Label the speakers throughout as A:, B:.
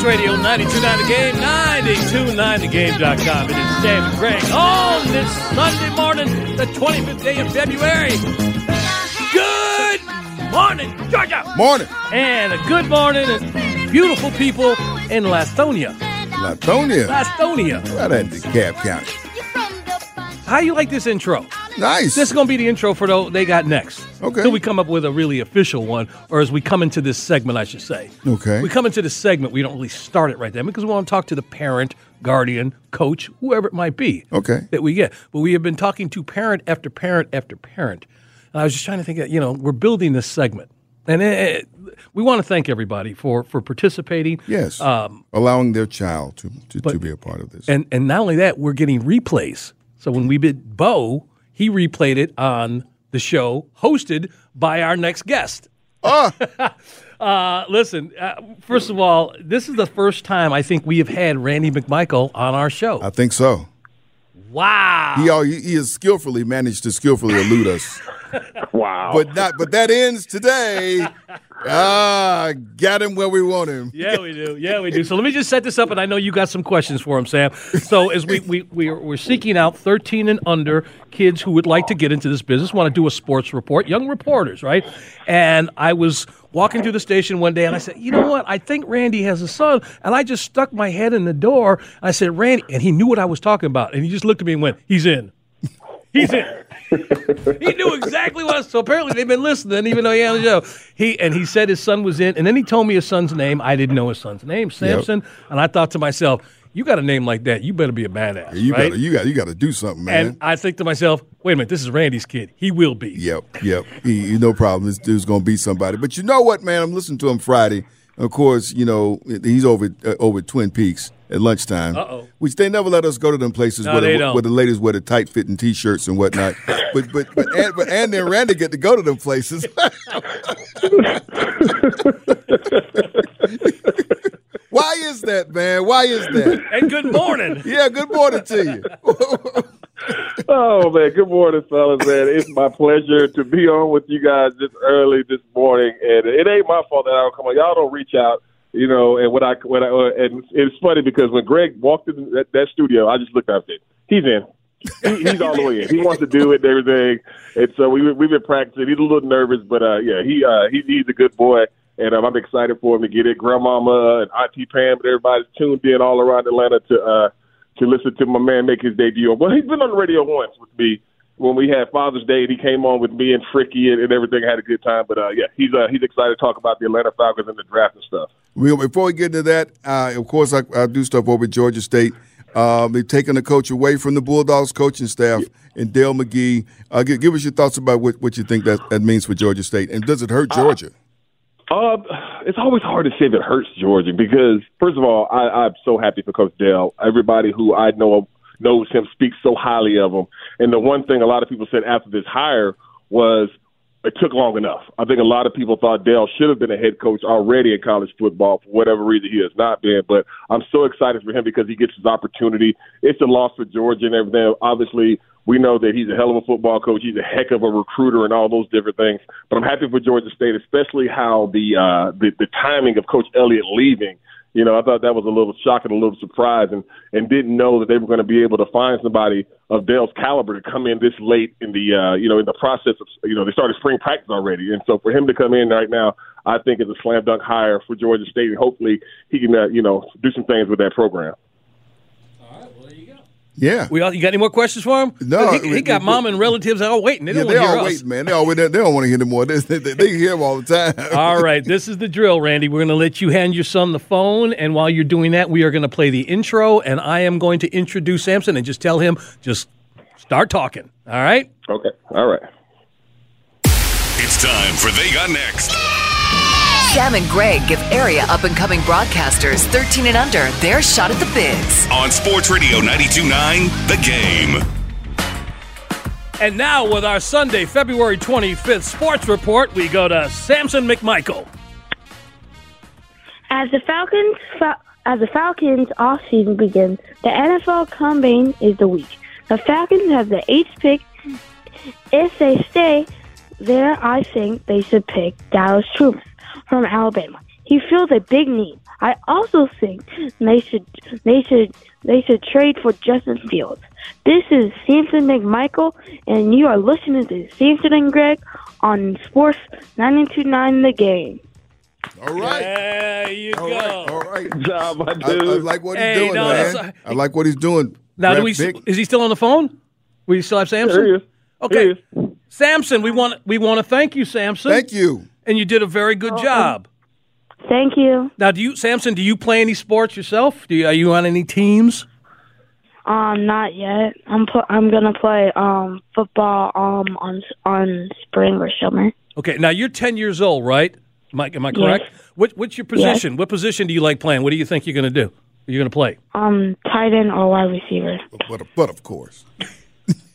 A: Sports Radio 92.9 The Game, 92.9thegame.com. It is and Craig on this Sunday morning, the 25th day of February. Good morning, Georgia!
B: Morning.
A: And a good morning and beautiful people in Lastonia.
B: Latonia.
A: Lastonia.
B: Right at DeKalb County.
A: How you like this intro?
B: Nice.
A: This is going to be the intro for the they got next.
B: Okay.
A: Till we come up with a really official one, or as we come into this segment, I should say.
B: Okay.
A: We come into this segment, we don't really start it right then because we want to talk to the parent, guardian, coach, whoever it might be.
B: Okay.
A: That we get. But we have been talking to parent after parent after parent. And I was just trying to think, that, you know, we're building this segment. And it, we want to thank everybody for, for participating.
B: yes.
A: Um,
B: Allowing their child to, to,
A: but-
B: to be a part of this.
A: and and not only that, we're getting replays. So when we did Bo, he replayed it on the show hosted by our next guest.
B: Ah!
A: uh, listen, uh, first of all, this is the first time I think we have had Randy McMichael on our show.
B: I think so.
A: wow.
B: He, al- he has skillfully managed to skillfully elude us.
C: Wow.
B: But not. But that ends today. Ah, got him where we want him.
A: Yeah, we do. Yeah, we do. So let me just set this up, and I know you got some questions for him, Sam. So as we we we're, we're seeking out 13 and under kids who would like to get into this business, want to do a sports report, young reporters, right? And I was walking through the station one day, and I said, you know what? I think Randy has a son, and I just stuck my head in the door. I said, Randy, and he knew what I was talking about, and he just looked at me and went, he's in. He's in. He knew exactly what. So apparently they've been listening, even though he had the show. He and he said his son was in, and then he told me his son's name. I didn't know his son's name, Samson. And I thought to myself, you got a name like that, you better be a badass,
B: You
A: right?
B: gotta. You got. You got to do something, man.
A: and I think to myself, wait a minute, this is Randy's kid. He will be.
B: Yep, yep. He- no problem. This dude's gonna be somebody. But you know what, man? I'm listening to him Friday. Of course, you know he's over uh, over at Twin Peaks at lunchtime.
A: Uh-oh.
B: Which they never let us go to them places
A: No,
B: where, the, where the ladies wear the tight fitting t-shirts and whatnot. but but but and, but Andy and Randy get to go to them places. Why is that, man? Why is that?
A: And good morning.
B: Yeah, good morning to you.
C: oh man, good morning, fellas. Man, it's my pleasure to be on with you guys this early this morning, and it ain't my fault that I don't come on. Y'all don't reach out, you know. And what I what I uh, and it's funny because when Greg walked in that, that studio, I just looked up it. He's in. He, he's all the way in. He wants to do it and everything. And so we we've been practicing. He's a little nervous, but uh, yeah, he uh, he he's a good boy. And um, I'm excited for him to get it. Grandmama and Auntie Pam and everybody's tuned in all around Atlanta to uh, to listen to my man make his debut. Well, he's been on the radio once with me when we had Father's Day, and he came on with me and Fricky and, and everything. Had a good time. But uh, yeah, he's uh, he's excited to talk about the Atlanta Falcons and the draft and stuff.
B: Well, before we get into that, uh, of course, I, I do stuff over at Georgia State. Um, they've taken the coach away from the Bulldogs coaching staff and Dell McGee. Uh, give, give us your thoughts about what, what you think that, that means for Georgia State, and does it hurt Georgia?
C: Uh, it's always hard to say it hurts Georgia because, first of all, I, I'm so happy for Coach Dell. Everybody who I know knows him speaks so highly of him. And the one thing a lot of people said after this hire was it took long enough. I think a lot of people thought Dell should have been a head coach already in college football for whatever reason he has not been. But I'm so excited for him because he gets his opportunity. It's a loss for Georgia and everything. Obviously, we know that he's a hell of a football coach. He's a heck of a recruiter and all those different things. But I'm happy for Georgia State, especially how the uh, the, the timing of Coach Elliott leaving. You know, I thought that was a little shocking, a little surprising, and didn't know that they were going to be able to find somebody of Dell's caliber to come in this late in the, uh, you know, in the process of, you know, they started spring practice already, and so for him to come in right now, I think is a slam dunk hire for Georgia State, and hopefully he can, uh, you know, do some things with that program.
B: Yeah.
A: We all, you got any more questions for him?
B: No,
A: he, he got
B: we-
A: mom and relatives all waiting. They
B: yeah,
A: don't
B: they
A: hear
B: all
A: us.
B: wait, man. They all wait. They don't want to hear them more. They, they, they, they hear him all the time.
A: All right, this is the drill, Randy. We're going to let you hand your son the phone, and while you're doing that, we are going to play the intro, and I am going to introduce Samson and just tell him just start talking. All right?
C: Okay. All right.
D: It's time for They Got Next.
E: Sam and Greg give area up and coming broadcasters 13 and under their shot at the bigs.
D: On Sports Radio 929, The Game.
A: And now with our Sunday, February 25th sports report, we go to Samson McMichael.
F: As the Falcons fa- as the Falcons off season begins, the NFL Combine is the week. The Falcons have the eighth pick. If they stay there, I think they should pick Dallas Troops from Alabama. He feels a big need. I also think they should they should they should trade for Justin Fields. This is Samson McMichael, and you are listening to Samson and Greg on Sports 929 The Game.
B: all right.
A: There you
B: All
A: go.
B: right. All right.
C: Good job, my
B: I, I like what he's
A: Hey,
B: doing,
A: no,
B: man.
A: that's-
B: I like what he's doing.
A: Now, do we,
B: big.
A: is he still on the phone? We still have Samson?
C: There he is.
A: Okay.
C: Here he is.
A: Samson, we want we want to thank you, Samson.
B: Thank you.
A: And you did a very good job.
F: Thank you.
A: Now, do you, Samson? Do you play any sports yourself? Do you, are you on any teams?
F: Um, not yet. I'm pl- I'm gonna play um football um on on spring or summer.
A: Okay. Now you're 10 years old, right? Am I, am I correct? What, what's your position? What position do you like playing? What do you think you're going to do? Are You're going to play.
F: Um, tight end or wide receiver.
B: But, but of course.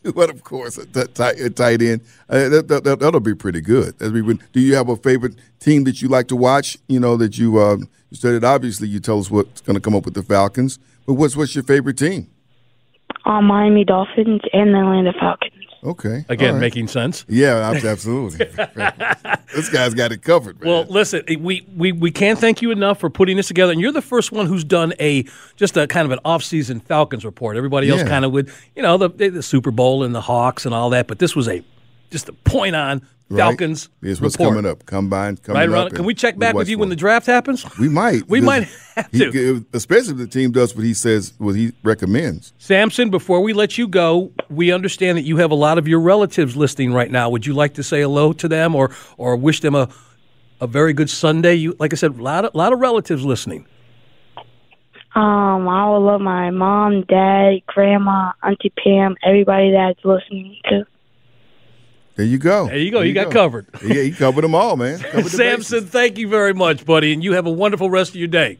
B: but of course, a tight, a tight end. Uh, that, that, that, that'll be pretty good. Do you have a favorite team that you like to watch? You know, that you, uh, you studied. Obviously, you tell us what's going to come up with the Falcons. But what's, what's your favorite team?
F: Um, Miami Dolphins and the Atlanta Falcons.
B: Okay.
A: Again,
B: right.
A: making sense.
B: Yeah, absolutely. this guy's got it covered, man.
A: Well, listen, we, we, we can't thank you enough for putting this together. And you're the first one who's done a just a kind of an off-season Falcons report. Everybody else
B: Yeah.
A: kind of would, you know, the, the Super Bowl and the Hawks and all that. But this was a just a point on
B: Right?
A: Falcons.
B: Here's what's
A: report.
B: coming up. Combine coming
A: Right
B: up.
A: Can we check back with
B: watch
A: you when the draft happens?
B: We might.
A: We might have
B: he-
A: to.
B: especially if the team does what he says, what he recommends.
A: Samson, before we let you go, we understand that you have a lot of your relatives listening right now. Would you like to say hello to them or or wish them a a very good Sunday? You like I said, a lot of, lot of relatives listening.
F: Um, I would love my mom, dad, grandma, auntie Pam, everybody that's listening to.
B: There you go.
A: There you go. You got covered.
B: Yeah, you covered them all, man.
A: Samson,
B: bases.
A: thank you very much, buddy, and you have a wonderful rest of your day.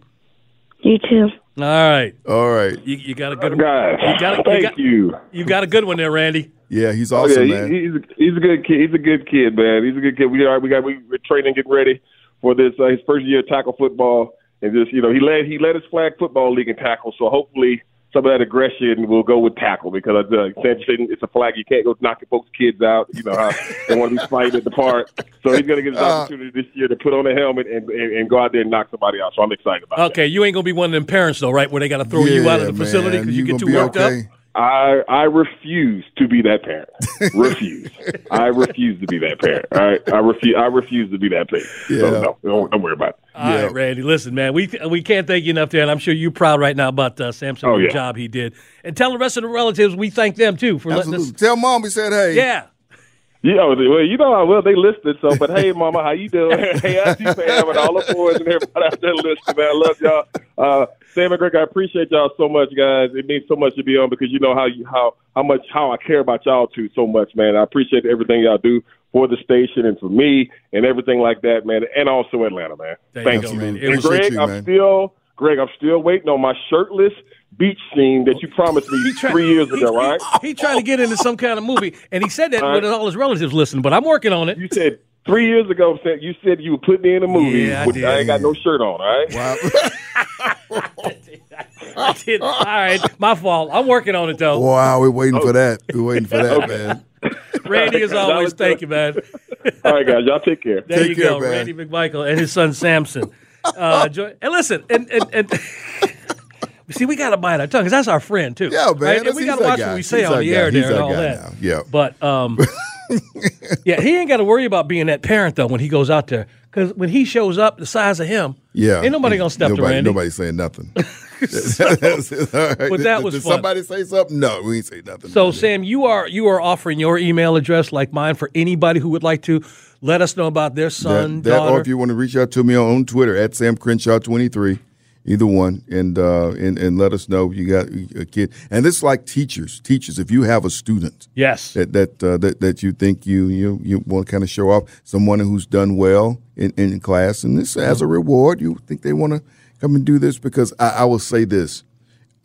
F: You too.
A: All right,
B: All right.
A: you, you got a good
C: Guys,
A: You got, you,
C: thank
A: got,
C: you.
A: you got a good one there, Randy.
B: Yeah, he's
C: Oh,
B: awesome,
C: yeah,
B: man.
C: he, he's a, he's a good kid. He's a good kid, man. He's a good kid. We are we got we, we're training, getting ready for this uh, his first year of tackle football, and just you know he led he led his flag football league in tackle. So hopefully some of that aggression will go with tackle because uh, essentially it's a flag. You can't go knocking folks' kids out. You know how they want to be fighting at the park. So he's going to get his
B: Uh,
C: opportunity this year to put on a helmet and, and, and go out there and knock somebody out. So I'm excited about that.
A: Okay, you ain't gonna be one of them parents though, right? Where they got to throw you out of the
B: Yeah,
A: facility because you, get too worked
B: okay.
A: up.
C: I I refuse to be that parent. refuse. I refuse to be that parent. All right. I refuse. I refuse to be that parent.
B: Yeah.
C: So no, don't, don't worry about it.
A: All
B: Yeah.
A: right, Randy. Listen, man, we we can't thank you enough there, and I'm sure you're proud right now about uh, Samson
C: Oh,
A: and the job he did. And tell the rest of the relatives we thank them too for letting us.
B: Tell mom we said hey.
A: Yeah.
C: Yeah, well, you know how well they listed. So, but hey, Mama, how you doing? hey, Auntie Pam, and all the boys and everybody out there listening, man. I love y'all. Uh, Sam and Greg, I appreciate y'all so much, guys. It means so much to be on because you know how you how how much how I care about y'all too so much, man. I appreciate everything y'all do for the station and for me and everything like that, man. And also Atlanta, man.
A: There
C: Thank
A: go,
C: you.
A: Randy.
B: Absolutely.
C: And Greg,
B: you,
C: I'm
B: man.
C: still Greg, I'm still waiting on my shirtless beach scene that you promised me
A: Try-
C: three years
A: he-
C: ago, right?
A: He, he tried to get into some kind of movie, and he said that
C: All right.
A: when all his relatives listening, But I'm working on it.
C: You said three years ago, said you said you would put me in a movie.
A: Yeah, I
C: with,
A: did.
C: I ain't got no shirt on, all right?
B: Wow.
A: I did. All right, my fault. I'm working on it though.
B: wow, we're waiting for that. We're waiting for that, man.
A: Randy, as always, thank you, man.
C: All right, guys, y'all take care.
A: There
B: Take
A: you
B: care,
A: go,
B: man.
A: Randy McMichael and his son Samson. Uh, jo- and listen, and and, and see, we got to bite our tongue because that's our friend too.
B: Yeah, man.
A: Right? And we got to watch
B: guy.
A: what we say
B: He's
A: on the
B: guy.
A: air
B: He's
A: there and all that.
B: Yeah.
A: But um, yeah, he ain't got to worry about being that parent though when he goes out there because when he shows up the size of him,
B: Yeah.
A: ain't nobody gonna step
B: nobody,
A: to Randy.
B: Nobody's saying nothing.
A: but that was
B: Did
A: fun.
B: somebody say something? No, we ain't say nothing.
A: So. Sam, you are you are offering your email address like mine for anybody who would like to let us know about their son,
B: that, that
A: daughter.
B: or if you want to reach out to me on, Twitter at Sam Crenshaw twenty three, either one, and uh, and and let us know you got a kid. And it's like teachers, teachers. If you have a student
A: yes,
B: that that uh, that that you think you you you want to kind of show off someone who's done well in, in class, and this as a reward, you think they want to come and do this because I, I will say this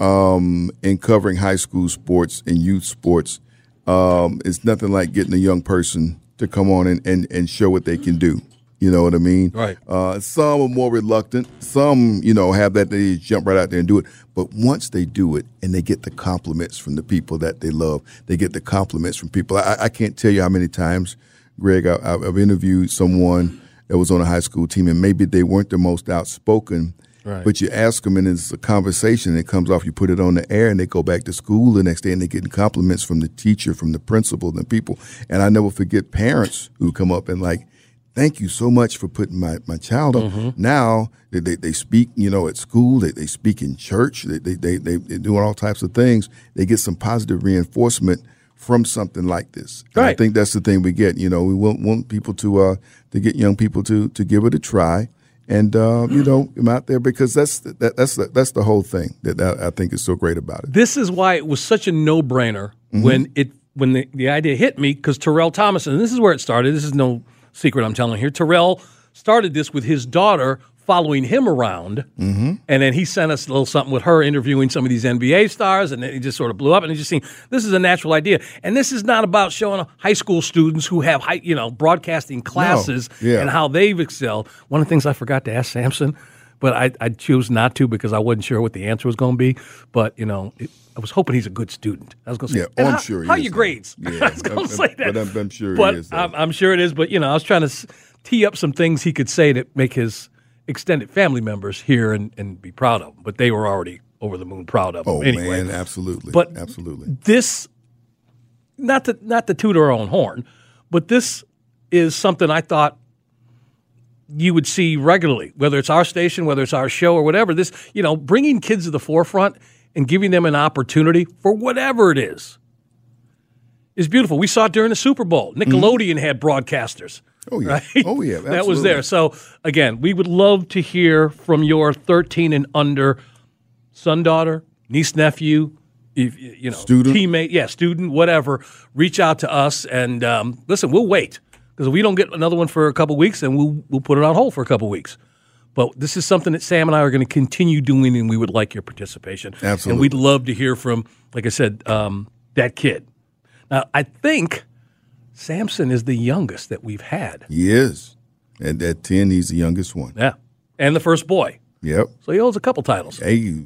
B: um, in covering high school sports and youth sports, um, it's nothing like getting a young person to come on and, and, and show what they can do. You know what I mean?
A: Right.
B: Uh, some are more reluctant. Some, you know, have that they jump right out there and do it. But once they do it and they get the compliments from the people that they love, they get the compliments from people. I, I can't tell you how many times, Greg, I, I've interviewed someone that was on a high school team and maybe they weren't the most outspoken.
A: Right.
B: But you ask them, and it's a conversation. And it comes off. You put it on the air, and they go back to school the next day, and they're getting compliments from the teacher, from the principal, and the people. And I never forget parents who come up and like, "Thank you so much for putting my, my child on."
A: Mm-hmm.
B: Now they, they they speak, you know, at school. They they speak in church. They they they they they're doing all types of things. They get some positive reinforcement from something like this. And I think that's the thing we get. You know, we want want people to uh to get young people to to give it a try and uh, you know I'm out there because that's that, that's the, that's the whole thing that, that I think is so great about it.
A: this is why it was such a no brainer
B: Mm-hmm.
A: when it when the, the idea hit me because Terrell Thomas and this is where it started. This is no secret I'm telling here. Terrell started this with his daughter following him around,
B: Mm-hmm.
A: and then he sent us a little something with her interviewing some of these NBA stars, and then he just sort of blew up. And it just seemed this is a natural idea, and this is not about showing high school students who have high, you know broadcasting classes
B: Yeah.
A: and how they've excelled. One of the things I forgot to ask Samson, but I, I choose not to because I wasn't sure what the answer was going to be. But you know, it, I was hoping he's a good student. I was going to say,
B: Yeah, I'm
A: how,
B: sure he
A: How
B: is,
A: your grades?
B: Yeah,
A: I was going
B: I'm-
A: to say that,
B: but I'm- I'm sure
A: But
B: is.
A: I'm, I'm sure it is. But you know, I was trying to tee up some things he could say to make his extended family members here and, and be proud of him. But they were already over the moon proud of him
B: Oh
A: anyway.
B: man, absolutely,
A: But-
B: absolutely.
A: this not to not to toot our own horn, but this is something I thought you would see regularly, whether it's our station, whether it's our show or whatever. This, you know, bringing kids to the forefront and giving them an opportunity for whatever it is is beautiful. We saw it during the Super Bowl. Mm-hmm. Nickelodeon had broadcasters.
B: Oh yeah,
A: Right?
B: oh yeah,
A: that was there. So again, we would love to hear from your 13 and under son, daughter, niece, nephew, if, you know,
B: Student.
A: teammate, yeah, student, whatever. Reach out to us and um, listen. We'll wait because if we don't get another one for a couple weeks, then we'll we'll put it on hold for a couple weeks. But this is something that Sam and I are going to continue doing, and we would like your participation.
B: Absolutely.
A: And we'd love to hear from, like I said, um, that kid. Now, I think Samson is the youngest that we've had.
B: He is, and at ten, he's the youngest one.
A: Yeah. And the first boy.
B: Yep.
A: So he holds a couple titles.
B: Hey,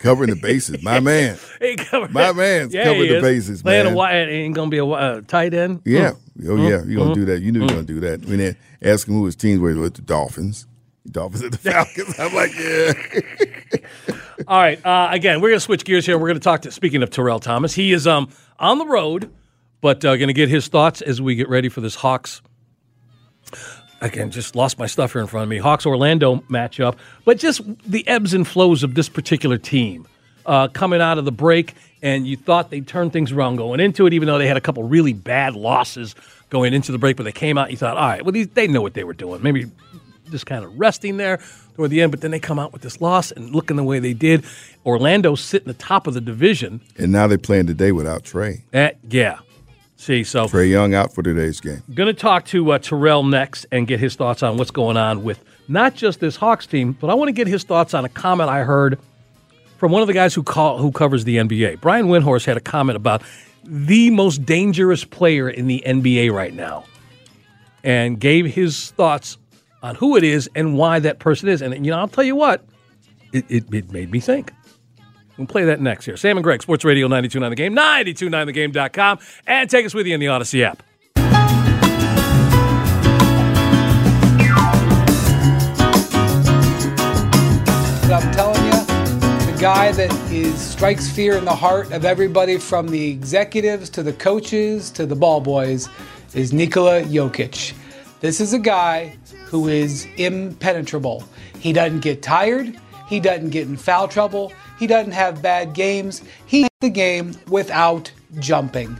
B: covering the bases, my man.
A: He covered,
B: My man's
A: yeah,
B: covered
A: he
B: the bases,
A: Playing
B: man.
A: a wide, ain't going to be a uh, tight end.
B: Yeah. Oh yeah,
A: Mm-hmm.
B: you're gonna do that. You knew you were gonna do that. When they ask him who his teams were with the Dolphins. The Dolphins and the Falcons. I'm like, yeah.
A: All right. Uh, again, we're going to switch gears here. We're going to talk to, speaking of Terrell Thomas, he is um, on the road, but uh, going to get his thoughts as we get ready for this Hawks. Again, just lost my stuff here in front of me. Hawks Orlando matchup, but just the ebbs and flows of this particular team uh, coming out of the break, and you thought they'd turn things around going into it, even though they had a couple really bad losses going into the break. But they came out, and you thought, all right, well, these, they know what they were doing. Maybe just kind of resting there toward the end, but then they come out with this loss and looking the way they did. Orlando sitting the top of the division.
B: And now they're playing today without Trae.
A: At, yeah. See, so
B: Trae Young out for today's game.
A: Going to talk to uh, Terrell next and get his thoughts on what's going on with not just this Hawks team, but I want to get his thoughts on a comment I heard from one of the guys who call, who covers the NBA. Brian Windhorst had a comment about the most dangerous player in the NBA right now, and gave his thoughts on who it is and why that person is. And you know, I'll tell you what, it, it, it made me think. We'll play that next here. Sam and Greg, Sports Radio 929 The Game, 929thegame.com, and take us with you in the Odyssey app.
G: I'm telling you, the guy that is strikes fear in the heart of everybody from the executives to the coaches to the ball boys is Nikola Jokic. This is a guy who is impenetrable. He doesn't get tired. He doesn't get in foul trouble. He doesn't have bad games. He the game without jumping.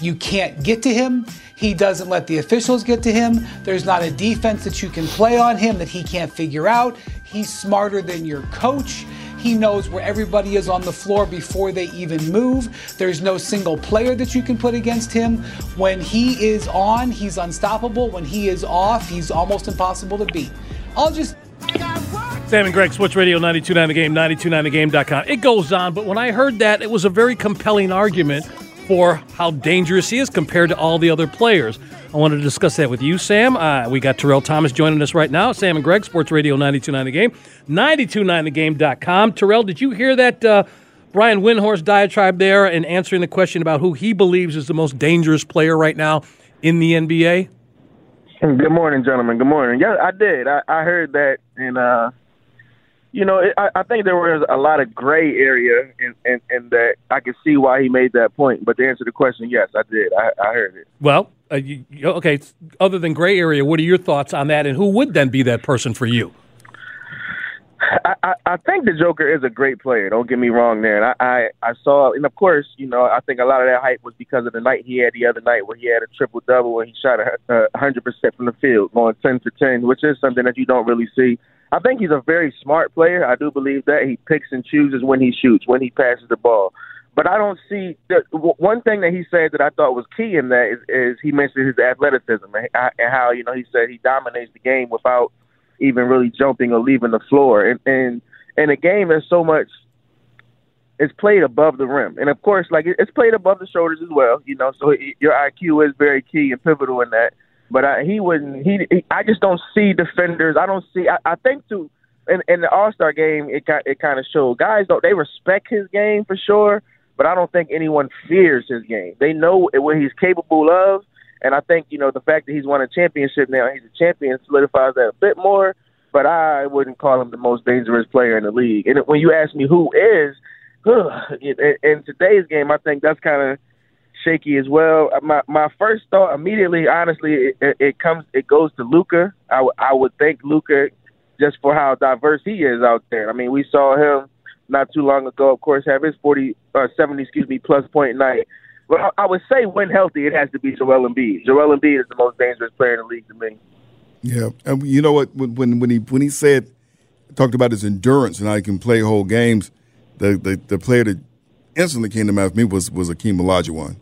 G: You can't get to him. He doesn't let the officials get to him. There's not a defense that you can play on him that he can't figure out. He's smarter than your coach. He knows where everybody is on the floor before they even move. There's no single player that you can put against him. When he is on, he's unstoppable. When he is off, he's almost impossible to beat. I'll just.
A: Sam and Greg, Sports Radio 929 The Game, 929thegame.com. It goes on, but when I heard that, it was a very compelling argument for how dangerous he is compared to all the other players. I wanted to discuss that with you, Sam. Uh, we got Terrell Thomas joining us right now. Sam and Greg, Sports Radio 929 The Game, 929thegame.com. Terrell, did you hear that uh, Brian Windhorst diatribe there and answering the question about who he believes is the most dangerous player right now in the NBA?
H: Good morning, gentlemen. Good morning. Yeah, I did. I, I heard that, and uh, you know, it, I, I think there was a lot of gray area in, in, in that I could see why he made that point. But to answer the question, yes, I did. I, I heard it.
A: Well, uh, you, okay. Other than gray area, what are your thoughts on that, and who would then be that person for you?
H: I, I, I think the Joker is a great player. Don't get me wrong there. And I, I, I saw, and of course, you know, I think a lot of that hype was because of the night he had the other night where he had a triple double and he shot a hundred percent from the field, going ten for ten, which is something that you don't really see. I think he's a very smart player. I do believe that he picks and chooses when he shoots, when he passes the ball. But I don't see the one thing that he said that I thought was key in that is, is he mentioned his athleticism and how you know he said he dominates the game without even really jumping or leaving the floor. And and and a game is so much it's played above the rim, and of course, like it's played above the shoulders as well. You know, so your IQ is very key and pivotal in that. But I, he wouldn't. He, he I just don't see defenders. I don't see. I, I think to in, in the All Star game, it it kind of showed guys don't they respect his game for sure, but I don't think anyone fears his game. They know what he's capable of, and I think you know the fact that he's won a championship now, he's a champion, solidifies that a bit more. But I wouldn't call him the most dangerous player in the league. And when you ask me who is, in today's game, I think that's kind of shaky as well. Uh, my my first thought immediately, honestly, it, it comes it goes to Luka. I, w- I would thank Luka just for how diverse he is out there. I mean, we saw him not too long ago, of course, have his 40 or uh, 70, excuse me, plus point night. But I would say when healthy, it has to be Joel Embiid. Joel Embiid is the most dangerous player in the league to me.
B: Yeah, and you know what? When when he when he said talked about his endurance and how he can play whole games, the the, the player that instantly came to mind for me was was Akeem Olajuwon.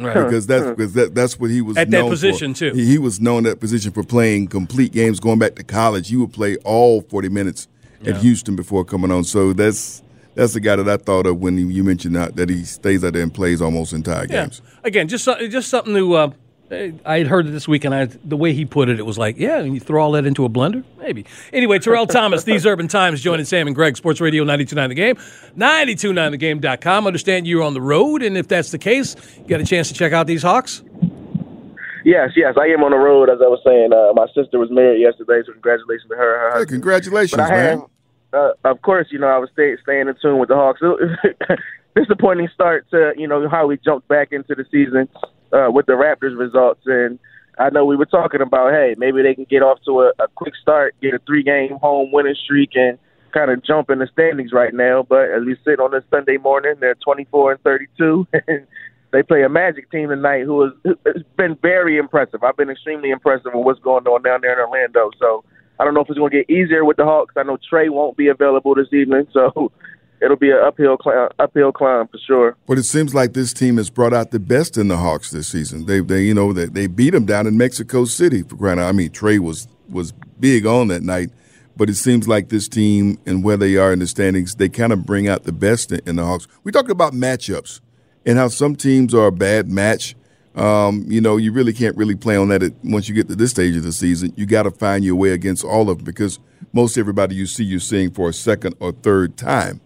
B: Right. Because that's because that, that's what he was
A: at that position
B: for.
A: too.
B: He, he, was known that position for playing complete games. Going back to college, he would play all forty minutes yeah. at Houston before coming on. So that's that's the guy that I thought of when you mentioned that, that he stays out there and plays almost entire yeah. games.
A: Again, just just something to uh, I had heard it this week, and I, the way he put it, it was like, yeah, and you throw all that into a blender? Maybe. Anyway, Terrell Thomas, These Urban Times, joining Sam and Greg, Sports Radio 929 The Game, 929thegame.com. Understand you're on the road, and if that's the case, you got a chance to check out these Hawks?
H: Yes, yes, I am on the road, as I was saying. Uh, my sister was married yesterday, so congratulations to her.
B: her hey, congratulations, man.
H: uh, of course, you know, I was stay, staying in tune with the Hawks. Disappointing start to, you know, how we jumped back into the season uh, with the Raptors results. And I know we were talking about, hey, maybe they can get off to a, a quick start, get a three game home winning streak, and kind of jump in the standings right now. But as we sit on this Sunday morning, they're 24 and 32. And they play a Magic team tonight who has, has been very impressive. I've been extremely impressed with what's going on down there in Orlando. So I don't know if it's going to get easier with the Hawks. I know Trae won't be available this evening. So it'll be an uphill climb, uphill climb for sure.
B: But it seems like this team has brought out the best in the Hawks this season. They, they, you know, they, they beat them down in Mexico City. For granted, I mean, Trae was was big on that night, but it seems like this team and where they are in the standings, they kind of bring out the best in, in the Hawks. We talked about matchups and how some teams are a bad match. Um, you know, you really can't really play on that at, once you get to this stage of the season. You got to find your way against all of them because most everybody you see you're seeing for a second or third time.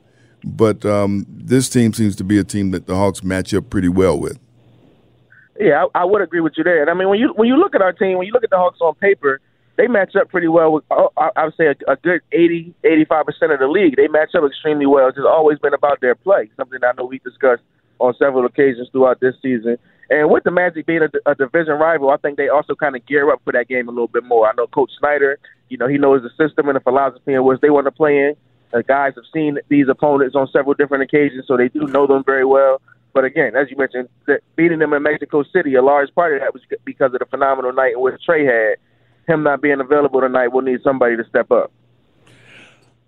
B: But um, this team seems to be a team that the Hawks match up pretty well with.
H: Yeah, I, I would agree with you there. And I mean, when you when you look at our team, when you look at the Hawks on paper, they match up pretty well with oh, I would say a, a good 80, 85 percent of the league. They match up extremely well. It's just always been about their play, something I know we discussed on several occasions throughout this season. And with the Magic being a, a division rival, I think they also kind of gear up for that game a little bit more. I know Coach Snyder, you know, he knows the system and the philosophy in which they want to play in. Uh, guys have seen these opponents on several different occasions, so they do know them very well. But again, as you mentioned, beating them in Mexico City, a large part of that was because of the phenomenal night in which Trae had. Him not being available tonight, we'll need somebody to step up.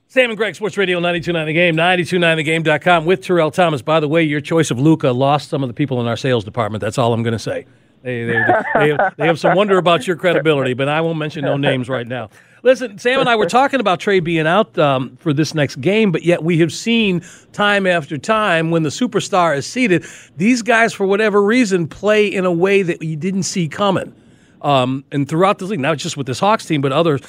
A: Sam and Greg, Sports Radio 929 The Game, 929thegame.com with Terrell Thomas. By the way, your choice of Luka lost some of the people in our sales department. That's all I'm going to say. They, they, they, they, have some wonder about your credibility, but I won't mention no names right now. Listen, Sam and I were talking about Trae being out um, for this next game, but yet we have seen time after time when the superstar is seated, these guys, for whatever reason, play in a way that you didn't see coming. Um, and throughout the league, not just with this Hawks team, but others.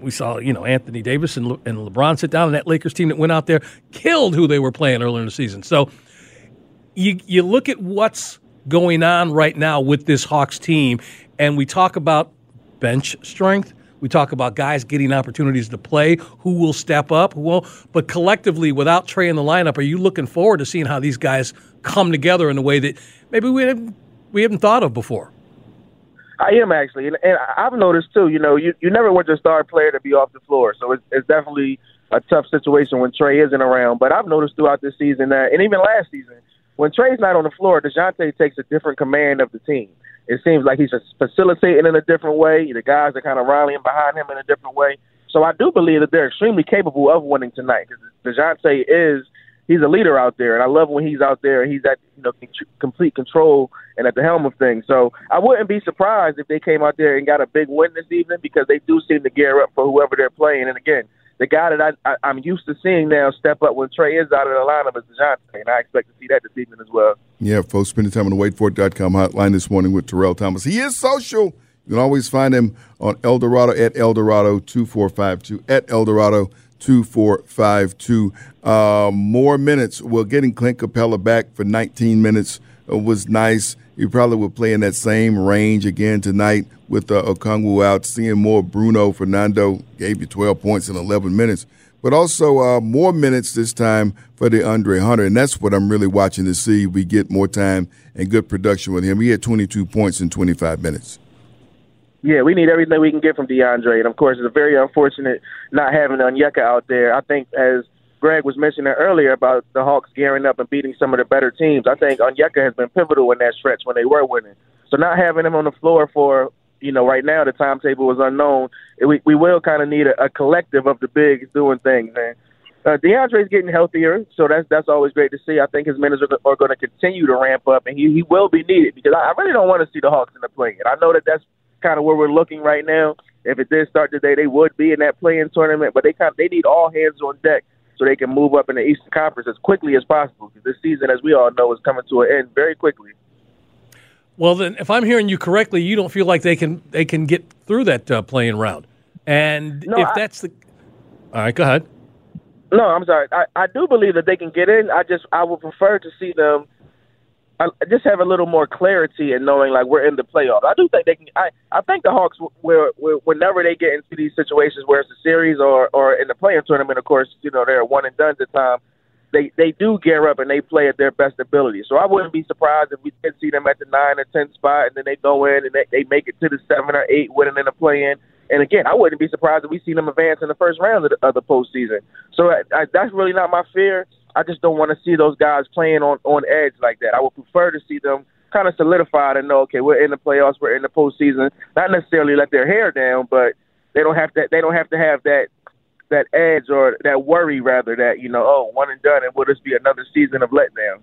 A: We saw, you know, Anthony Davis and, Le- and LeBron sit down, and that Lakers team that went out there killed who they were playing earlier in the season. So you you look at what's going on right now with this Hawks team, and we talk about bench strength. We talk about guys getting opportunities to play, who will step up, who will. But collectively, without Trae in the lineup, are you looking forward to seeing how these guys come together in a way that maybe we haven't, we haven't thought of before?
H: I am actually, and, and I've noticed too. You know, you you never want your star player to be off the floor, so it's, it's definitely a tough situation when Trae isn't around. But I've noticed throughout this season that, and even last season, when Trae's not on the floor, Dejounte takes a different command of the team. It seems like he's facilitating in a different way. The guys are kind of rallying behind him in a different way. So I do believe that they're extremely capable of winning tonight because Dejounte is he's a leader out there, and I love when he's out there and he's at you know complete control and at the helm of things. So I wouldn't be surprised if they came out there and got a big win this evening because they do seem to gear up for whoever they're playing. And again, the guy that I, I I'm used to seeing now step up when Trae is out of the lineup is Dejounte, and I expect to see that this evening as well.
B: Yeah, folks, spending time on the waitfor.com hotline this morning with Terrell Thomas. He is social. You can always find him on Eldorado at Eldorado two four five two at Eldorado two four five two. Uh, more minutes. We're getting Clint Capela back for 19 minutes was nice. You probably will play in that same range again tonight with uh, Okongwu out. Seeing more Bruno Fernando gave you 12 points in 11 minutes, but also uh, more minutes this time for DeAndre Hunter, and that's what I'm really watching to see. We get more time and good production with him. He had 22 points in 25 minutes.
H: Yeah, we need everything we can get from DeAndre, and of course, it's very unfortunate not having Onyeka out there. I think as Greg was mentioning earlier about the Hawks gearing up and beating some of the better teams. I think Onyeka has been pivotal in that stretch when they were winning. So not having him on the floor for you know right now the timetable is unknown. We we will kind of need a, a collective of the bigs doing things. And uh, DeAndre's getting healthier, so that's that's always great to see. I think his minutes are, are going to continue to ramp up, and he he will be needed because I, I really don't want to see the Hawks in the play. And I know that that's kind of where we're looking right now. If it did start today, they would be in that play-in tournament, but they kind of, they need all hands on deck so they can move up in the Eastern Conference as quickly as possible. Because this season, as we all know, is coming to an end very quickly.
A: Well, then, if I'm hearing you correctly, you don't feel like they can they can get through that uh, play-in round. And
H: No,
A: if
H: I-
A: that's the, all right, go ahead.
H: No, I'm sorry. I, I do believe that they can get in. I just I would prefer to see them. I just have a little more clarity in knowing like we're in the playoffs. I do think they can. I I think the Hawks will, whenever they get into these situations where it's a series or or in the play-in tournament, of course, you know they're one and done at the time. They they do gear up and they play at their best ability. So I wouldn't be surprised if we did see them at the nine or ten spot and then they go in and they, they make it to the seven or eight, winning in the play in. And again, I wouldn't be surprised if we see them advance in the first round of the, of the postseason. So I, I, that's really not my fear. I just don't want to see those guys playing on on edge like that. I would prefer to see them kind of solidified and know, okay, we're in the playoffs, we're in the postseason. Not necessarily let their hair down, but they don't have to. They don't have to have that that edge or that worry rather that you know, oh, one and done, and will this be another season of letdown?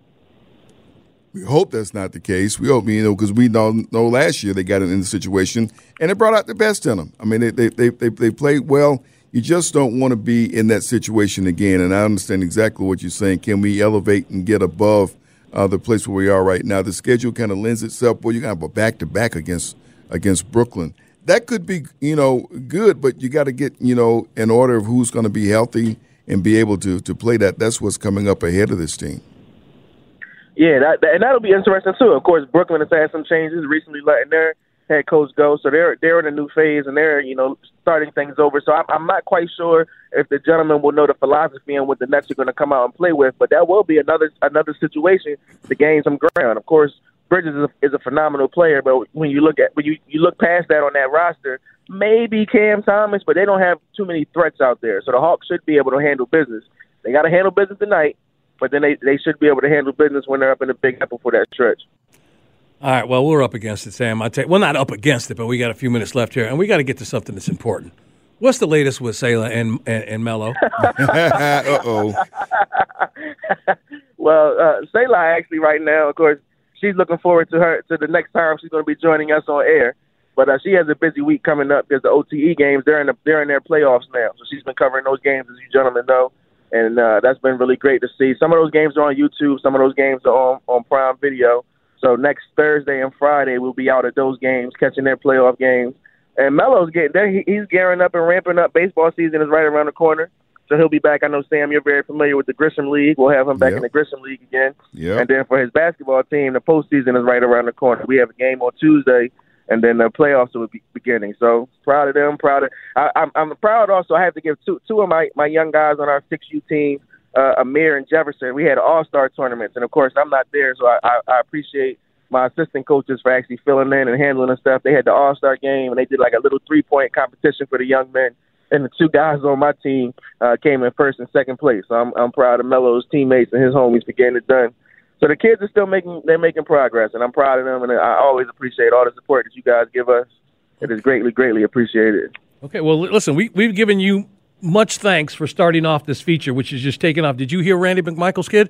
B: We hope that's not the case. We hope, you know, because we know, know last year they got in the situation and it brought out the best in them. I mean, they they they they, they played well. You just don't want to be in that situation again. And I understand exactly what you're saying. Can we elevate and get above uh, the place where we are right now? The schedule kind of lends itself. Well, you're to have a back to back against against Brooklyn. That could be, you know, good, but you got to get, you know, an order of who's going to be healthy and be able to to play that. That's what's coming up ahead of this team.
H: Yeah, that- and that'll be interesting too. Of course, Brooklyn has had some changes recently, letting their head coach go, so they're they're in a new phase and they're you know starting things over. So I'm, I'm not quite sure if the gentleman will know the philosophy and what the Nets are going to come out and play with, but that will be another another situation to gain some ground. Of course, Bridges is a, is a phenomenal player, but when you look at when you you look past that on that roster, maybe Cam Thomas, but they don't have too many threats out there. So the Hawks should be able to handle business. They got to handle business tonight, but then they they should be able to handle business when they're up in the Big Apple for that stretch.
A: All right, well, we're up against it, Sam. I tell you, well, not up against it, but we got a few minutes left here, and we got to get to something that's important. What's the latest with Selah and and, and Melo?
B: uh oh.
H: well, uh, Selah actually right now, of course, she's looking forward to her to the next time she's going to be joining us on air. But uh, she has a busy week coming up because the OTE games they're in the, they're in their playoffs now, so she's been covering those games as you gentlemen know, and uh, that's been really great to see. Some of those games are on YouTube, some of those games are on on Prime Video. So next Thursday and Friday we'll be out at those games, catching their playoff games. And Melo's getting there. He, he's gearing up and ramping up. Baseball season is right around the corner. So he'll be back. I know Sam, you're very familiar with the Grisham League. We'll have him back
B: Yep.
H: in the Grisham League again.
B: Yep.
H: And then for his basketball team, the postseason is right around the corner. We have a game on Tuesday, and then the playoffs will be beginning. So proud of them. Proud of. I, I'm, I'm proud. Also, I have to give two two of my my young guys on our six U team, uh, Amir and Jefferson. We had All Star tournaments, and of course, I'm not there, so I, I, I appreciate my assistant coaches for actually filling in and handling the stuff. They had the All Star game, and they did like a little three point competition for the young men. And the two guys on my team uh, came in first and second place. So I'm I'm proud of Melo's teammates and his homies for getting it done. So the kids are still making they're making progress, and I'm proud of them. And I always appreciate all the support that you guys give us. It is greatly, greatly appreciated.
A: Okay, well, listen, we, we've given you much thanks for starting off this feature, which is just taking off. Did you hear Randy McMichael's kid?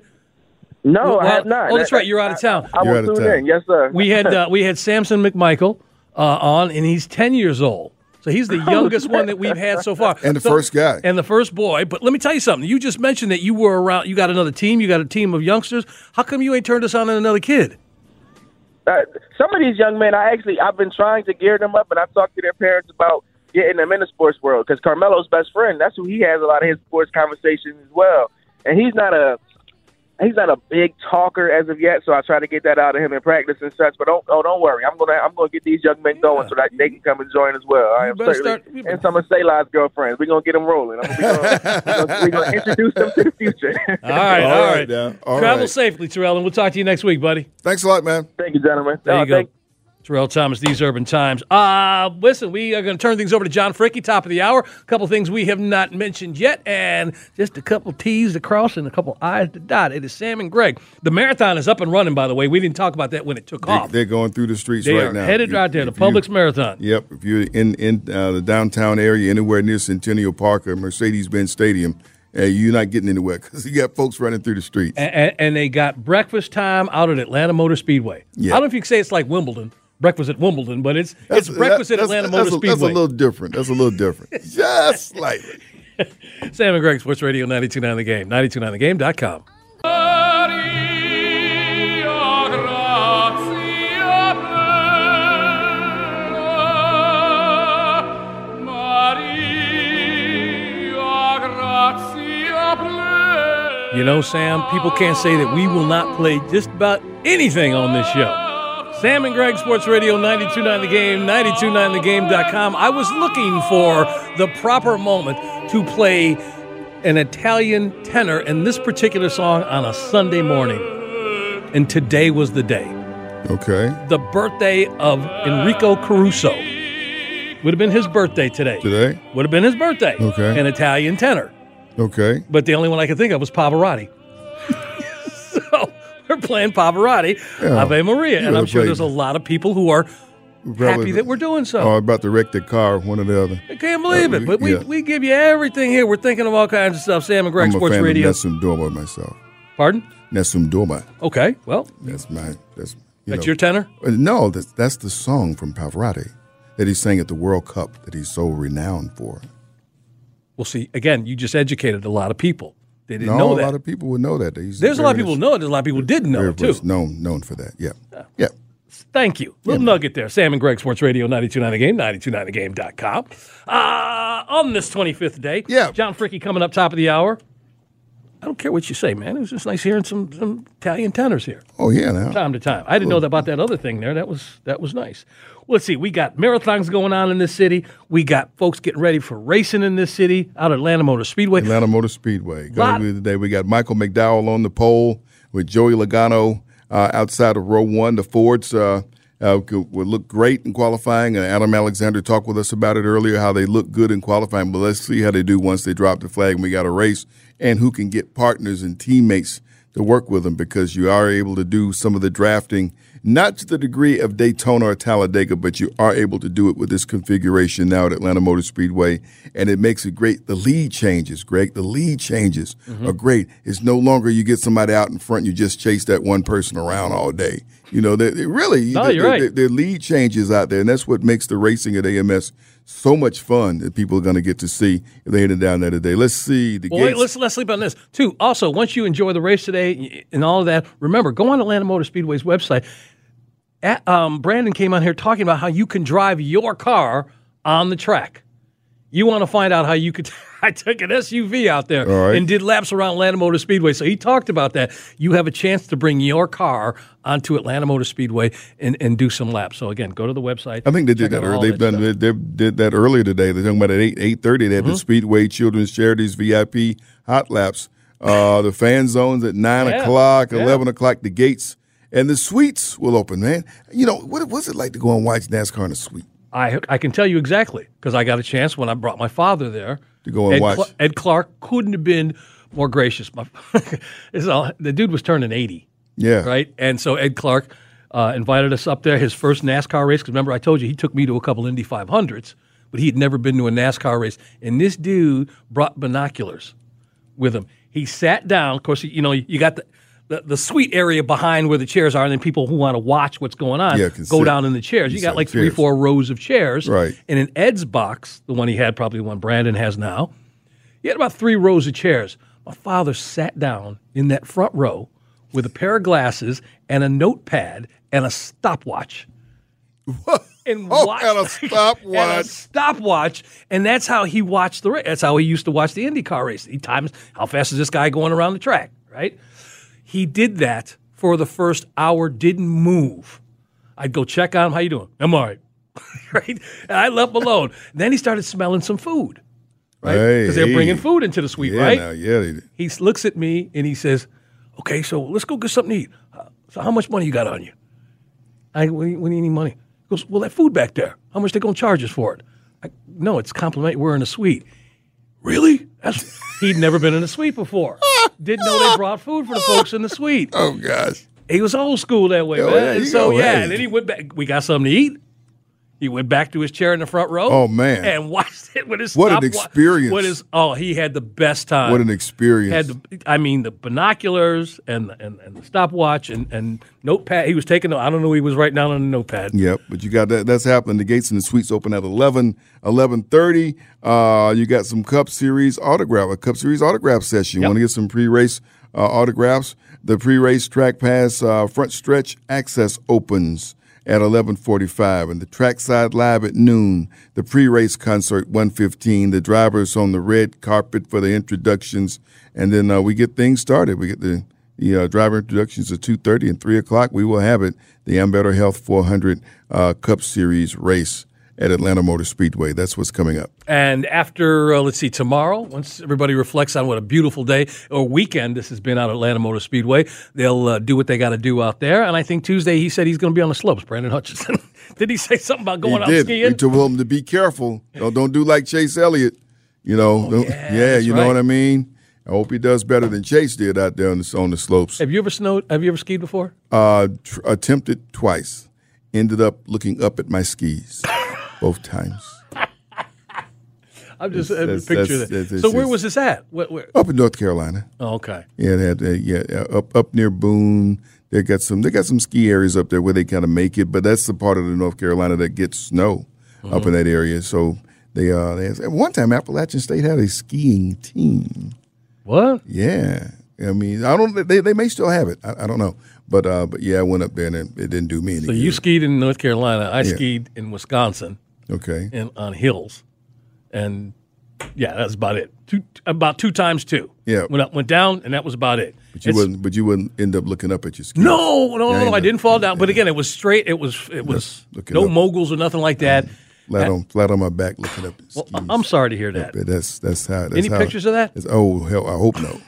H: No, I
A: Well,
H: have not.
A: Oh, that's right. You're out of town.
H: I, I
B: You're
H: will
B: out of
H: tune
B: town.
H: in. Yes, sir.
A: We had uh, we had Samson McMichael uh, on, and he's ten years old. So he's the youngest one that we've had so far,
B: And the
A: So-
B: first guy.
A: and the first boy. But let me tell you something. You just mentioned that you were around. You got another team. You got a team of youngsters. How come you ain't turned us on to another kid?
H: uh, some of these young men, I actually I've been trying to gear them up, and I've talked to their parents about getting them in the sports world because Carmelo's best friend. That's who he has a lot of his sports conversations as well, and he's not a he's not a big talker as of yet. So I try to get that out of him in practice and such. But don't oh don't worry, I'm gonna I'm gonna get these young men going so that they can come and join as well. I am certainly
A: start- you
H: and some of Selah's girlfriends. We're gonna get them rolling. I'm gonna, we're, gonna, we're gonna introduce them to the future.
A: All right,
B: All
A: all
B: right,
A: right.
B: now. All
A: Travel
B: right.
A: safely, Terrell, and we'll talk to you next week, buddy.
B: Thanks a lot, man.
H: thank you, gentlemen.
A: There
H: Uh,
A: you go. Terrell Thomas, These Urban Times. Uh, listen, we are going to turn things over to John Fricky, top of the hour. A couple things we have not mentioned yet, and just a couple T's to cross and a couple I's to dot. It is Sam and Greg. The marathon is up and running, by the way. We didn't talk about that when it took
B: They,
A: off.
B: they're going through the streets
A: They
B: right now.
A: headed
B: If-
A: right there, the
B: if you-
A: Publix Marathon.
B: Yep. If you're in in uh, the downtown area, anywhere near Centennial Park or Mercedes-Benz Stadium, uh, you're not getting anywhere because you got folks running through the streets.
A: And, and they got breakfast time out at Atlanta Motor Speedway.
B: Yeah.
A: I don't know if you can say it's like Wimbledon, breakfast at Wimbledon, but it's
B: That's-
A: it's breakfast
B: that-
A: at
B: that's-
A: Atlanta
B: that's
A: Motor
B: a, That's a little different. That's a little different. Just slightly.
A: Sam and Greg, Sports Radio 929 The Game, 929thegame.com. You know, Sam, people can't say that we will not play just about anything on this show. Sam and Greg, Sports Radio 929 The Game, 929thegame.com. I was looking for the proper moment to play an Italian tenor in this particular song on a Sunday morning. And today was the day.
B: Okay.
A: The birthday of Enrico Caruso. Would have been his birthday today.
B: Today.
A: Would have been his birthday.
B: Okay.
A: An Italian tenor.
B: Okay.
A: But the only one I could think of was Pavarotti. Playing Pavarotti,
B: Yeah.
A: Ave Maria. And I'm sure
B: played-
A: there's a lot of people who are happy that we're doing so.
B: Oh, about to wreck the car, one or the other.
A: I can't believe it. But we,
B: Yeah.
A: we give you everything here. We're thinking of all kinds of stuff. Sam and Greg,
B: I'm
A: Sports Radio.
B: of Nessun Dorma myself.
A: Pardon?
B: Nessun Dorma.
A: Okay. Well,
B: That's my. That's you
A: that's
B: know.
A: your tenor?
B: Uh, No, that's, that's the song from Pavarotti that he sang at the World Cup that he's so renowned for.
A: We'll see. Again, you just educated a lot of people. They didn't
B: No,
A: know
B: a lot of people would know that.
A: There's a lot of people know it. There's a lot of people who didn't know it, too.
B: known known for that. Yeah, yeah.
A: Thank you. Little nugget there. Sam and Greg, Sports Radio 929 The Game, 929thegame.com. Uh, on this 25th day,
B: Yeah.
A: John Fricky coming up top of the hour. I don't care what you say, man. It was just nice hearing some, some Italian tenors here.
B: Oh yeah, now.
A: time to time. I didn't know about that other thing there. That was that was nice. Well, let's see. We got marathons going on in this city. We got folks getting ready for racing in this city out at Atlanta Motor Speedway.
B: Atlanta Motor Speedway.
A: Lot-
B: Going today, we got Michael McDowell on the pole with Joey Logano uh, outside of row one. The Fords uh, uh, could, would look great in qualifying. And Adam Alexander talked with us about it earlier, how they look good in qualifying. But let's see how they do once they drop the flag and we got a race, and who can get partners and teammates to work with them because you are able to do some of the drafting, not to the degree of Daytona or Talladega, but you are able to do it with this configuration now at Atlanta Motor Speedway, and it makes it great. The lead changes, Greg. The lead changes
A: Mm-hmm.
B: are great. It's no longer you get somebody out in front, you just chase that one person around all day. You know, they, they really,
A: No,
B: the,
A: you're right.
B: the, the lead changes out there, and that's what makes the racing at AMS so much fun that people are going to get to see if they headed down there today. Let's see the
A: Well, wait, let's let's sleep on this too. Also, once you enjoy the race today and all of that, remember go on Atlanta Motor Speedway's website. At, um, Brandon came on here talking about how you can drive your car on the track. You want to find out how you could? I took an SUV out there
B: right.
A: and did laps around Atlanta Motor Speedway. So he talked about that. You have a chance to bring your car onto Atlanta Motor Speedway and, and do some laps. So again, go to the website.
B: I think they did that. Early. They've
A: that
B: done. They, they did that earlier today. They're talking about at eight eight thirty. They had
A: Mm-hmm.
B: the Speedway Children's Charities VIP hot laps. Uh, the fan zones at nine
A: Yeah,
B: o'clock,
A: yeah.
B: eleven o'clock. The gates and the suites will open. Man, you know what? What's it like to go and watch NASCAR in a suite?
A: I I can tell you exactly because I got a chance when I brought my father there
B: To go and
A: Ed
B: watch.
A: Cla- Ed Clark couldn't have been more gracious. My, this is all, the dude was turning eighty,
B: Yeah,
A: right? And so Ed Clark uh, invited us up there. His first NASCAR race because remember I told you he took me to a couple Indy 500s, but he had never been to a NASCAR race. And this dude brought binoculars with him. He sat down. Of course, you know you got the. The, the suite area behind where the chairs are, and then people who want to watch what's going on
B: Yeah,
A: go
B: sit.
A: down in the chairs. You got like three,
B: chairs.
A: four rows of chairs.
B: Right.
A: And in Ed's box, the one he had, probably the one Brandon has now, he had about three rows of chairs. My father sat down in that front row with a pair of glasses and a notepad and a stopwatch. And
B: Oh,
A: watched,
B: and a
A: and a
B: stopwatch.
A: stopwatch, and that's how he watched the race. That's how he used to watch the IndyCar race. He times how fast is this guy going around the track, right? He did that for the first hour, didn't move. I'd go check on him. How you doing? I'm all right. right? And I left him alone. then he started smelling some food, right?
B: Hey,
A: Because they're
B: hey.
A: bringing food into the suite,
B: yeah,
A: right?
B: now, yeah. They did.
A: He looks at me and he says, "Okay, so let's go get something to eat. Uh, so how much money you got on you?" I, "What do you, what need money?" He goes, "Well, that food back there. How much they gonna charge us for it?" I, no, it's complimentary. We're in a suite. Really? That's he'd never been in a suite before. Didn't know they brought food for the folks in the suite.
B: Oh gosh.
A: He was old school that way,
B: Oh,
A: man.
B: yeah,
A: and so
B: go,
A: yeah,
B: hey.
A: and then he went back. We got something to eat. He went back to his chair in the front row.
B: Oh, man.
A: And watched it with his
B: What an experience.
A: What is? Oh, he had the best time.
B: What an experience.
A: Had the, I mean the binoculars and and, and the stopwatch and, and notepad. He was taking. I don't know. He was writing down on the notepad.
B: Yep, but you got that. That's happening. The gates and the suites open at 11, 11.30. Uh, you got some Cup Series autograph, a Cup Series autograph session. You
A: Yep.
B: want to get some pre-race uh, autographs? The pre-race track pass uh, front stretch access opens at 11:45, and the trackside live at noon. The pre-race concert 1:15. The drivers on the red carpet for the introductions, and then uh, we get things started. We get the the uh, driver introductions at 2.30 and 3 o'clock. We will have it, the Ambetter Health 400 uh, Cup Series race at Atlanta Motor Speedway. That's what's coming up.
A: And after, uh, let's see, tomorrow, once everybody reflects on what a beautiful day or weekend this has been out at Atlanta Motor Speedway, they'll uh, do what they got to do out there. And I think Tuesday he said he's going to be on the slopes. Brandon Hutchison. Did he say something about going
B: he
A: out
B: did.
A: skiing?
B: We told him to be careful. Don't, don't do like Chase Elliott. You know,
A: Oh, yeah,
B: yeah, you know what I mean? I hope he does better than Chase did out there on the, on the slopes.
A: have you ever snowed? Have you ever skied before?
B: Uh, tr- attempted twice. Ended up looking up at my skis both times.
A: I'm just
B: That's- that's-
A: picture
B: that's-
A: that. So where was this at? Where, where?
B: Up in North Carolina.
A: Oh, okay.
B: Yeah, had uh, yeah up up near Boone. They got some they got some ski areas up there where they kind of make it, but that's the part of the North Carolina that gets snow up in that area. So they uh they, at one time Appalachian State had a skiing team.
A: What?
B: Yeah, I mean I don't they, they may still have it. I, I don't know, but uh but yeah, I went up there and it, it didn't do me any good.
A: So you skied in North Carolina. I
B: Yeah.
A: skied in Wisconsin
B: okay?
A: and on hills, and yeah, that's about it. Two about two times two.
B: Yeah.
A: went up, went down, and that was about it.
B: But you
A: It's-
B: wouldn't but you wouldn't end up looking up at your skis.
A: No, no,
B: Yeah,
A: no,
B: I
A: no. I didn't fall down. But again, it was straight. It was it was no
B: up.
A: moguls or nothing like that.
B: Uh, flat on flat on my back looking up. At
A: Well. I'm sorry to hear that.
B: That's that's how. That's
A: Any
B: how-
A: pictures of that?
B: oh hell, I hope no.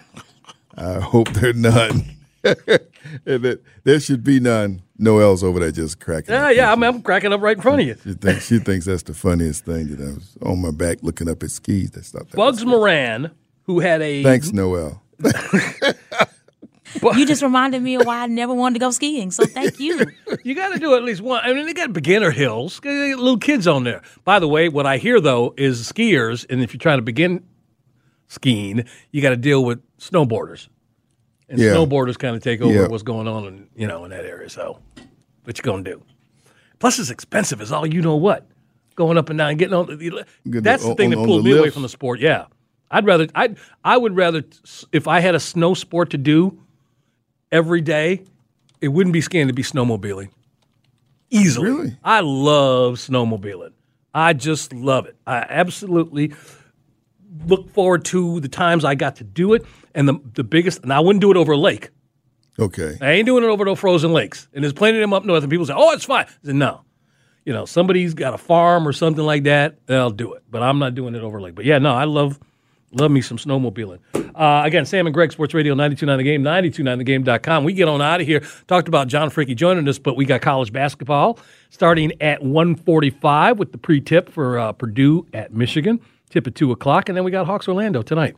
B: I hope they're none. and that there should be none. Noel's over there just cracking.
A: Yeah,
B: up.
A: yeah. I'm, I'm cracking up right in front of you.
B: She thinks she thinks that's the funniest thing. You know, on my back looking up at skis. That's not that.
A: Bugs Moran, who had a
B: Thanks, Noel.
I: You just reminded me of why I never wanted to go skiing. So thank you.
A: You got to do at least one. I mean, they got beginner hills, they got little kids on there. By the way, what I hear though is skiers, and if you're trying to begin skiing, you got to deal with snowboarders, and
B: Yeah.
A: snowboarders kind of take over
B: Yeah.
A: what's going on in you know in that area. So, what you gonna do? Plus, it's expensive. Is all you know what going up and down, getting on. the- That's the thing that
B: on- on
A: pulled me away from the sport. Yeah, I'd rather I I would rather if I had a snow sport to do every day, it wouldn't be skiing to be snowmobiling. Easily.
B: Really?
A: I love snowmobiling. I just love it. I absolutely look forward to the times I got to do it. And the, the biggest, and I wouldn't do it over a lake.
B: Okay.
A: I ain't doing it over no frozen lakes. And there's plenty of them up north, and people say, oh, it's fine. I said, no. You know, somebody's got a farm or something like that, they'll do it. But I'm not doing it over a lake. But yeah, no, I love love me some snowmobiling. Uh, again, Sam and Greg, Sports Radio 929 The Game, 929thegame.com. We get on out of here. Talked about John Fricky joining us, but we got college basketball starting at 145 with the pre-tip for uh, Purdue at Michigan. Tip at 2 o'clock. And then we got Hawks Orlando tonight.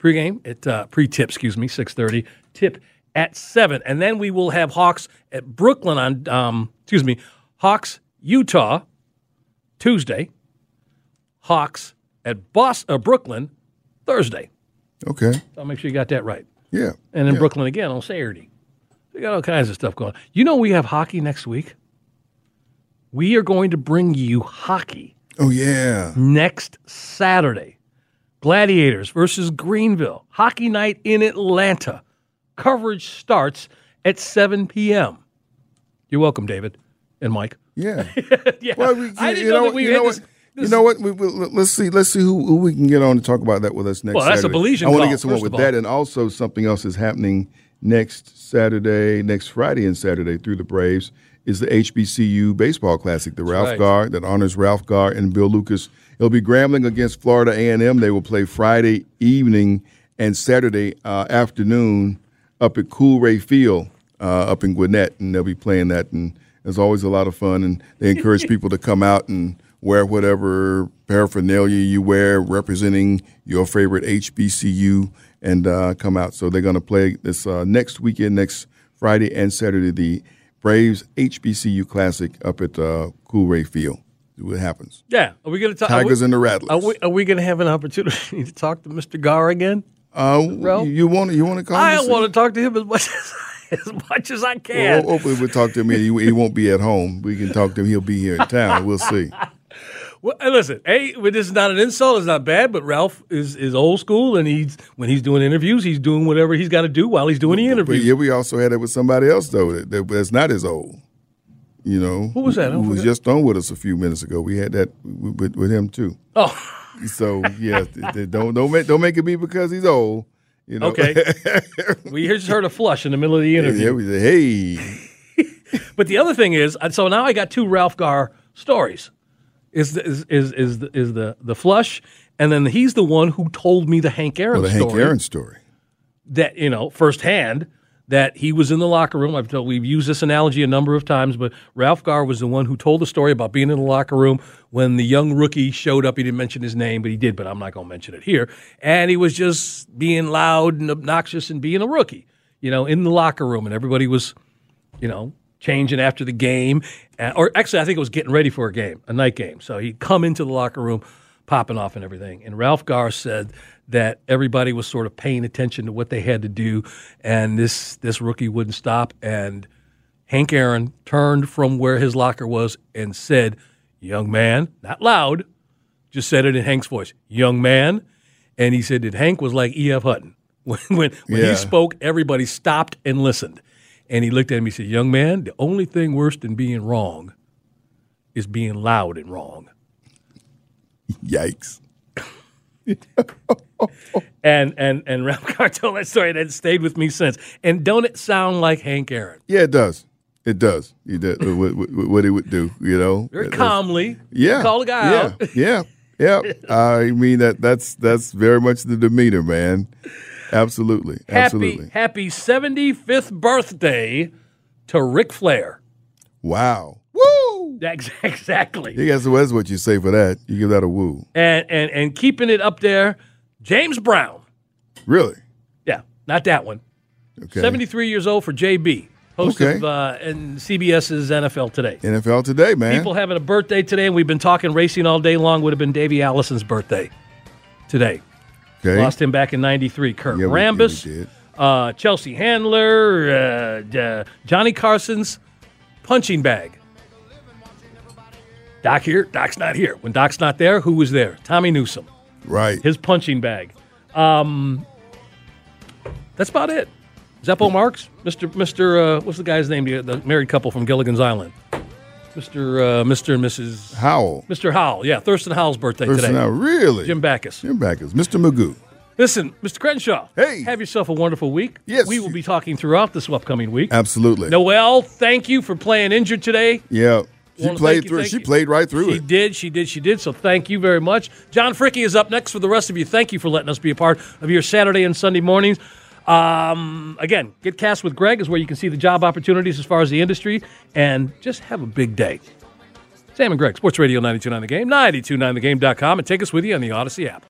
A: Pre-game at uh, pre-tip, excuse me, 6:30. Tip at 7. And then we will have Hawks at Brooklyn on um, excuse me, Hawks Utah Tuesday. Hawks at Bos- uh, Brooklyn Thursday.
B: Okay.
A: So I'll make sure you got that right.
B: Yeah.
A: And then
B: yeah.
A: Brooklyn again on Saturday. We got all kinds of stuff going. You know we have hockey next week? We are going to bring you hockey
B: Oh yeah.
A: next Saturday. Gladiators versus Greenville. Hockey night in Atlanta. Coverage starts at 7 p.m. You're welcome, David and Mike.
B: Yeah.
A: yeah.
B: Well, we,
A: I didn't
B: you
A: know,
B: know,
A: that we
B: you
A: had
B: know
A: this.
B: what? You know what? We, we, let's see. Let's see who, who we can get on to talk about that with us next.
A: Well, that's a
B: Saturday.
A: Belizean
B: I want to get someone with that, and also something else is happening next Saturday, next Friday, and Saturday through the Braves is the HBCU baseball classic, the Ralph
A: right.
B: Garr that honors Ralph Garr and Bill Lucas. It'll be Grambling against Florida A and M. They will play Friday evening and Saturday uh, afternoon up at Coolray Field uh, up in Gwinnett, and they'll be playing that. And it's always a lot of fun, and they encourage people to come out and wear whatever paraphernalia you wear representing your favorite HBCU and uh, come out. So they're going to play this uh, next weekend, next Friday and Saturday, the Braves HBCU Classic up at uh, Coolray Field. What happens.
A: Yeah. Are we going to talk?
B: Tigers
A: we,
B: and the Rattlers.
A: Are we, are we going to have an opportunity to talk to Mr. Garr again?
B: Uh,
A: Ralph?
B: you want you want to call?
A: I want to talk to him as much as, as much as I
B: Well,
A: can.
B: hopefully we'll talk to him. He, he won't be at home. We can talk to him. He'll be here in town. We'll see.
A: Well, listen, hey, this is not an insult. It's not bad, but Ralph is, is old school, and he's when he's doing interviews, he's doing whatever he's got to do while he's doing the
B: But
A: interviews.
B: yeah, we also had it with somebody else though that, that- that's not as old. You know,
A: Who was that?
B: Who was just on with us a few minutes ago. We had that with, with, him too.
A: Oh,
B: So yeah, don't don't make don't make it be because he's old. You know.
A: okay. we just heard a flush in the middle of the interview.
B: yeah, we say, hey,
A: But the other thing is, so now I got two Ralph Garr stories. Is the, is is is the, is the the flush, and then he's the one who told me the Hank Aaron
B: well, the
A: story.
B: Hank Aaron story.
A: that you know firsthand that he was in the locker room. I've told we've used this analogy a number of times, but Ralph Garr was the one who told the story about being in the locker room when the young rookie showed up. He didn't mention his name, but he did. But I'm not going to mention it here. And he was just being loud and obnoxious and being a rookie, you know, in the locker room, and everybody was, you know. Changing after the game, or actually, I think it was getting ready for a game, a night game. So he'd come into the locker room, popping off and everything. And Ralph Garr said that everybody was sort of paying attention to what they had to do, and this this rookie wouldn't stop. And Hank Aaron turned from where his locker was and said, "Young man," not loud, just said it in Hank's voice, "Young man." And he said that Hank was like E.F. Hutton. When when, when
B: Yeah.
A: he spoke, everybody stopped and listened. And he looked at him. He said, "Young man, the only thing worse than being wrong is being loud and wrong."
B: Yikes.
A: And and and Ralph Garr told that story, and it stayed with me since. And don't it sound like Hank Aaron?
B: Yeah, it does. It does. He does uh, what, what, what he would do. You know,
A: Very
B: That's-
A: calmly,
B: Yeah,
A: call the guy
B: yeah,
A: out.
B: Yeah, yeah. I mean that that's that's very much the demeanor, man. Absolutely.
A: Happy,
B: Absolutely.
A: happy 75th birthday to Ric Flair.
B: Wow. Woo!
A: Exactly.
B: You guys, that's what you say for that. You give that a woo.
A: And, and, and keeping it up there, James Brown.
B: Really?
A: Yeah, not that one.
B: Okay.
A: 73 years old for JB, host
B: Okay.
A: of uh, and CBS's NFL Today.
B: NFL today, man.
A: People having a birthday today, and we've been talking racing all day long. Would have been Davey Allison's birthday today.
B: okay.
A: Lost him back in '93. Kurt
B: Yeah, we- yeah, we
A: Rambis, uh, Chelsea Handler, uh, uh, Johnny Carson's punching bag. Doc here. Doc's not here. When Doc's not there, who was there? Tommy Newsom.
B: Right.
A: His punching bag. Um, that's about it. Zeppo Marx, Mr. Mr. Uh, what's the guy's name? The, the married couple from Gilligan's Island. Mr. Uh, Mr. and Mrs.
B: Howell.
A: Mr. Howell. Yeah, Thurston Howell's birthday
B: Thurston
A: today.
B: Howell, really?
A: Jim Backus.
B: Jim Backus. Mr. Magoo.
A: Listen, Mr. Crenshaw.
B: Hey.
A: Have yourself a wonderful week.
B: Yes.
A: We will be talking throughout this upcoming week.
B: Absolutely.
A: Noel, thank you for playing injured today.
B: Yeah. She played
A: thank you,
B: through She
A: you.
B: played right through
A: she
B: it.
A: did, she did, she did. So thank you very much. John Fricky is up next for the rest of you. Thank you for letting us be a part of your Saturday and Sunday mornings. Um, again, get cast with Greg is where you can see the job opportunities as far as the industry, and just have a big day. Sam and Greg, Sports Radio 929 The Game, 929thegame.com, and take us with you on the Audacy app.